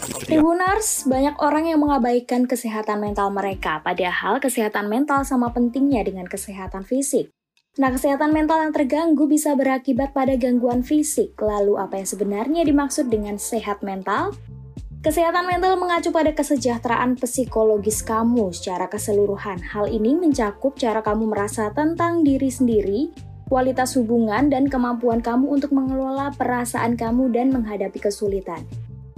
Tribuners, banyak orang yang mengabaikan kesehatan mental mereka, padahal kesehatan mental sama pentingnya dengan kesehatan fisik. Nah, kesehatan mental yang terganggu bisa berakibat pada gangguan fisik. Lalu, apa yang sebenarnya dimaksud dengan sehat mental? Kesehatan mental mengacu pada kesejahteraan psikologis kamu secara keseluruhan. Hal ini mencakup cara kamu merasa tentang diri sendiri, kualitas hubungan, dan kemampuan kamu untuk mengelola perasaan kamu dan menghadapi kesulitan.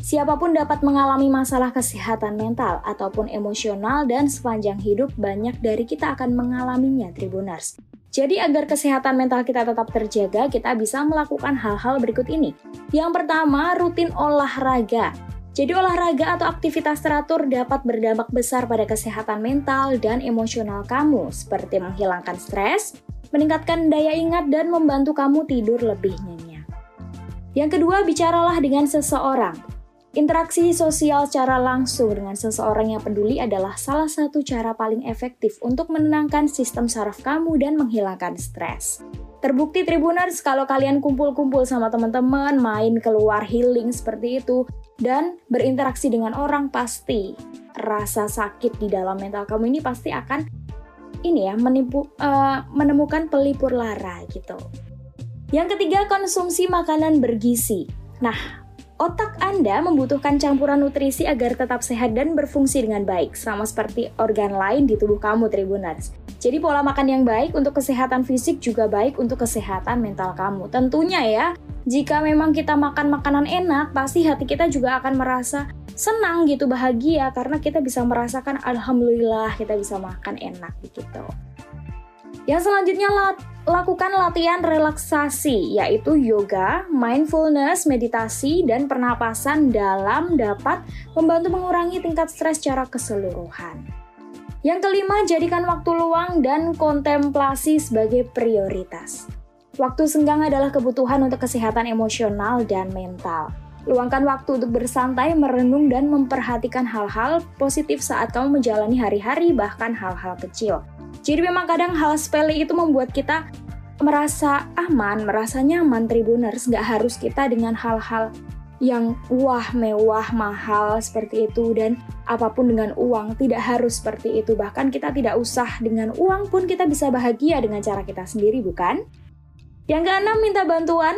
Siapa pun dapat mengalami masalah kesehatan mental ataupun emosional dan sepanjang hidup banyak dari kita akan mengalaminya, Tribuners. Jadi agar kesehatan mental kita tetap terjaga, kita bisa melakukan hal-hal berikut ini. Yang pertama, rutin olahraga. Jadi olahraga atau aktivitas teratur dapat berdampak besar pada kesehatan mental dan emosional kamu, seperti menghilangkan stres, meningkatkan daya ingat, dan membantu kamu tidur lebih nyenyak. Yang kedua, bicaralah dengan seseorang. Interaksi sosial secara langsung dengan seseorang yang peduli adalah salah satu cara paling efektif untuk menenangkan sistem saraf kamu dan menghilangkan stres. Terbukti Tribuners kalau kalian kumpul-kumpul sama teman-teman, main keluar healing seperti itu, dan berinteraksi dengan orang pasti rasa sakit di dalam mental kamu ini pasti akan ini ya menipu, uh, menemukan pelipur lara gitu. Yang ketiga konsumsi makanan bergizi. Nah, Otak Anda membutuhkan campuran nutrisi agar tetap sehat dan berfungsi dengan baik, sama seperti organ lain di tubuh kamu, Tribuners. Jadi pola makan yang baik untuk kesehatan fisik juga baik untuk kesehatan mental kamu. Tentunya ya, jika memang kita makan makanan enak, pasti hati kita juga akan merasa senang gitu, bahagia karena kita bisa merasakan alhamdulillah kita bisa makan enak gitu. Yang selanjutnya lakukan latihan relaksasi yaitu yoga, mindfulness, meditasi, dan pernapasan dalam dapat membantu mengurangi tingkat stres secara keseluruhan. Yang kelima, jadikan waktu luang dan kontemplasi sebagai prioritas. Waktu senggang adalah kebutuhan untuk kesehatan emosional dan mental. Luangkan waktu untuk bersantai, merenung, dan memperhatikan hal-hal positif saat kamu menjalani hari-hari, bahkan hal-hal kecil. Jadi memang kadang hal sepele itu membuat kita merasa aman, merasa nyaman Tribuners. Nggak harus kita dengan hal-hal yang wah, mewah, mahal seperti itu dan apa pun dengan uang tidak harus seperti itu. Bahkan kita tidak usah dengan uang pun kita bisa bahagia dengan cara kita sendiri, bukan? Yang keenam, minta bantuan.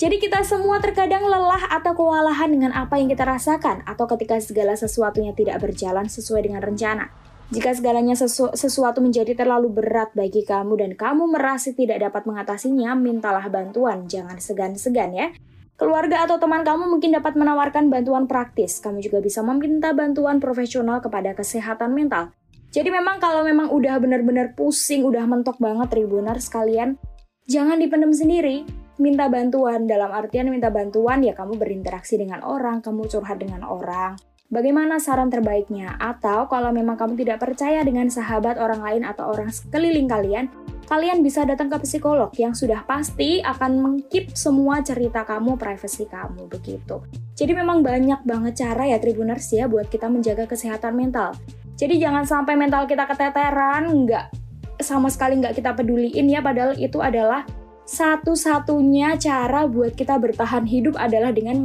Jadi kita semua terkadang lelah atau kewalahan dengan apa yang kita rasakan atau ketika segala sesuatunya tidak berjalan sesuai dengan rencana. Jika segalanya sesu sesuatu menjadi terlalu berat bagi kamu dan kamu merasa tidak dapat mengatasinya, mintalah bantuan, jangan segan-segan ya. Keluarga atau teman kamu mungkin dapat menawarkan bantuan praktis. Kamu juga bisa meminta bantuan profesional kepada kesehatan mental. Jadi memang kalau memang udah benar-benar pusing, udah mentok banget tribuner sekalian, jangan dipendam sendiri. Minta bantuan, dalam artian minta bantuan ya kamu berinteraksi dengan orang, kamu curhat dengan orang, Bagaimana saran terbaiknya? Atau kalau memang kamu tidak percaya dengan sahabat orang lain atau orang sekeliling kalian, kalian bisa datang ke psikolog yang sudah pasti akan mengkip semua cerita kamu, privasi kamu begitu. Jadi memang banyak banget cara ya Tribuners ya buat kita menjaga kesehatan mental. Jadi jangan sampai mental kita keteteran, nggak sama sekali nggak kita peduliin ya, padahal itu adalah satu-satunya cara buat kita bertahan hidup adalah dengan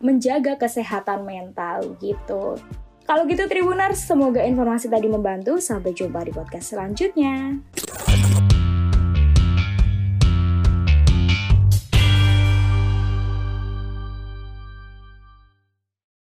menjaga kesehatan mental gitu. Kalau gitu Tribuners, semoga informasi tadi membantu. Sampai jumpa di podcast selanjutnya.